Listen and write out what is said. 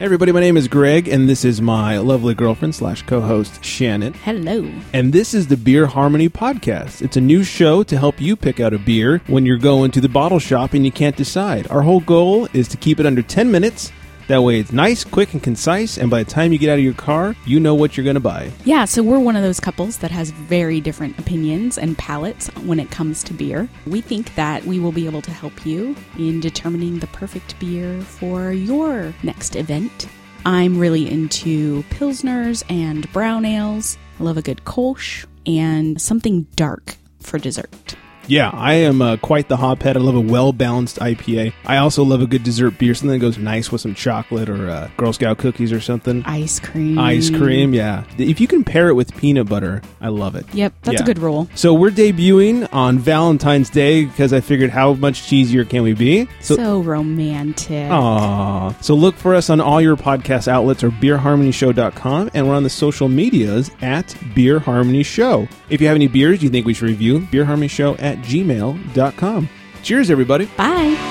Hey everybody, my name is Greg, and this is my lovely girlfriend slash co-host Shannon. Hello. And this is the Beer Harmony Podcast. It's a new show to help you pick out a beer when you're going to the bottle shop and you can't decide. Our whole goal is to keep it under 10 minutes. That way it's nice, quick, and concise, and by the time you get out of your car, you know what you're going to buy. Yeah, so we're one of those couples that has very different opinions and palates when it comes to beer. We think that we will be able to help you in determining the perfect beer for your next event. I'm really into pilsners and brown ales. I love a good kolsch and something dark for dessert. Yeah, I am uh, quite the hophead. I love a well balanced IPA. I also love a good dessert beer, something that goes nice with some chocolate or uh, Girl Scout cookies or something. Ice cream. Ice cream, yeah. If you can pair it with peanut butter, I love it. Yep, that's Yeah. a good rule. So we're debuting on Valentine's Day because I figured how much cheesier can we be? So, romantic. Aw. So look for us on all your podcast outlets or beerharmonyshow.com and we're on the social medias at Beer Harmony Show. If you have any beers you think we should review, beerharmonyshow at gmail.com. Cheers, everybody. Bye.